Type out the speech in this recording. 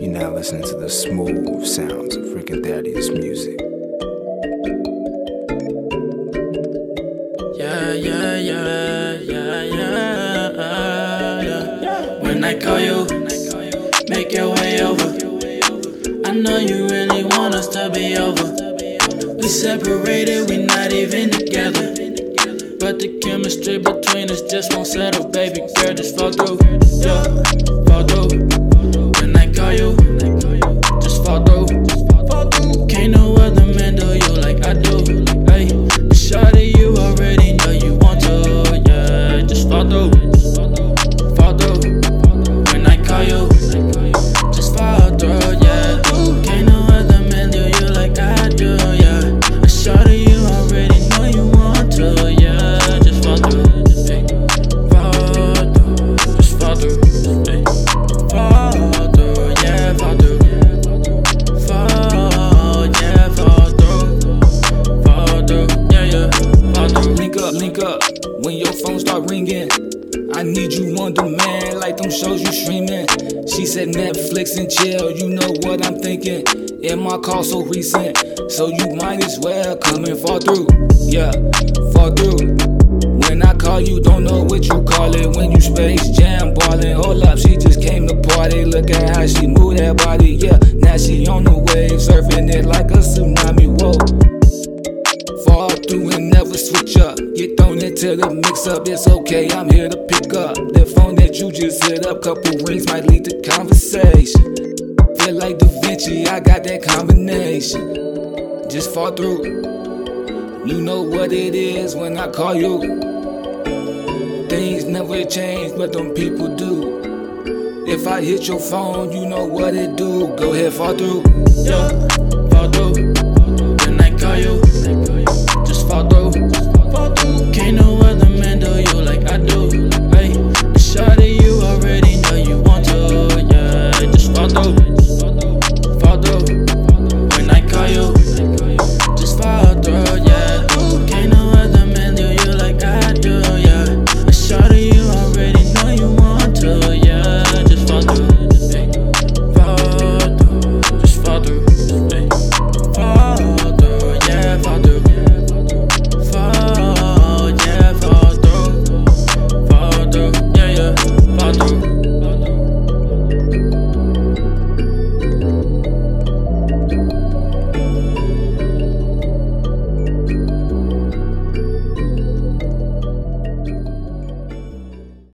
You're now listening to the smooth sounds of and Thaddeus music. Yeah, yeah, yeah, yeah, yeah, yeah. When I call you, make your way over. I know you really want us to be over. We separated, we not even together. But the chemistry between us just won't settle, baby girl. Just fall through, yeah, fall through. Up. When your phone start ringing, I need you on demand like them shows you streaming. She said Netflix and chill, you know what I'm thinking. And my call so recent, so you might as well come and fall through. Yeah, fall through. When I call you, don't know what you call it. When you space jam ballin', hold up, she just came to party. Look at how she move that body, yeah. Now she on the wave, surfing it like a tsunami. Thrown the mix up, it's okay. I'm here to pick up the phone that you just hit up. Couple rings might lead to conversation. Feel like Da Vinci, I got that combination. Just fall through. You know what it is when I call you. Things never change, but them people do. If I hit your phone, you know what it do. Go ahead, fall through. Yeah, fall through.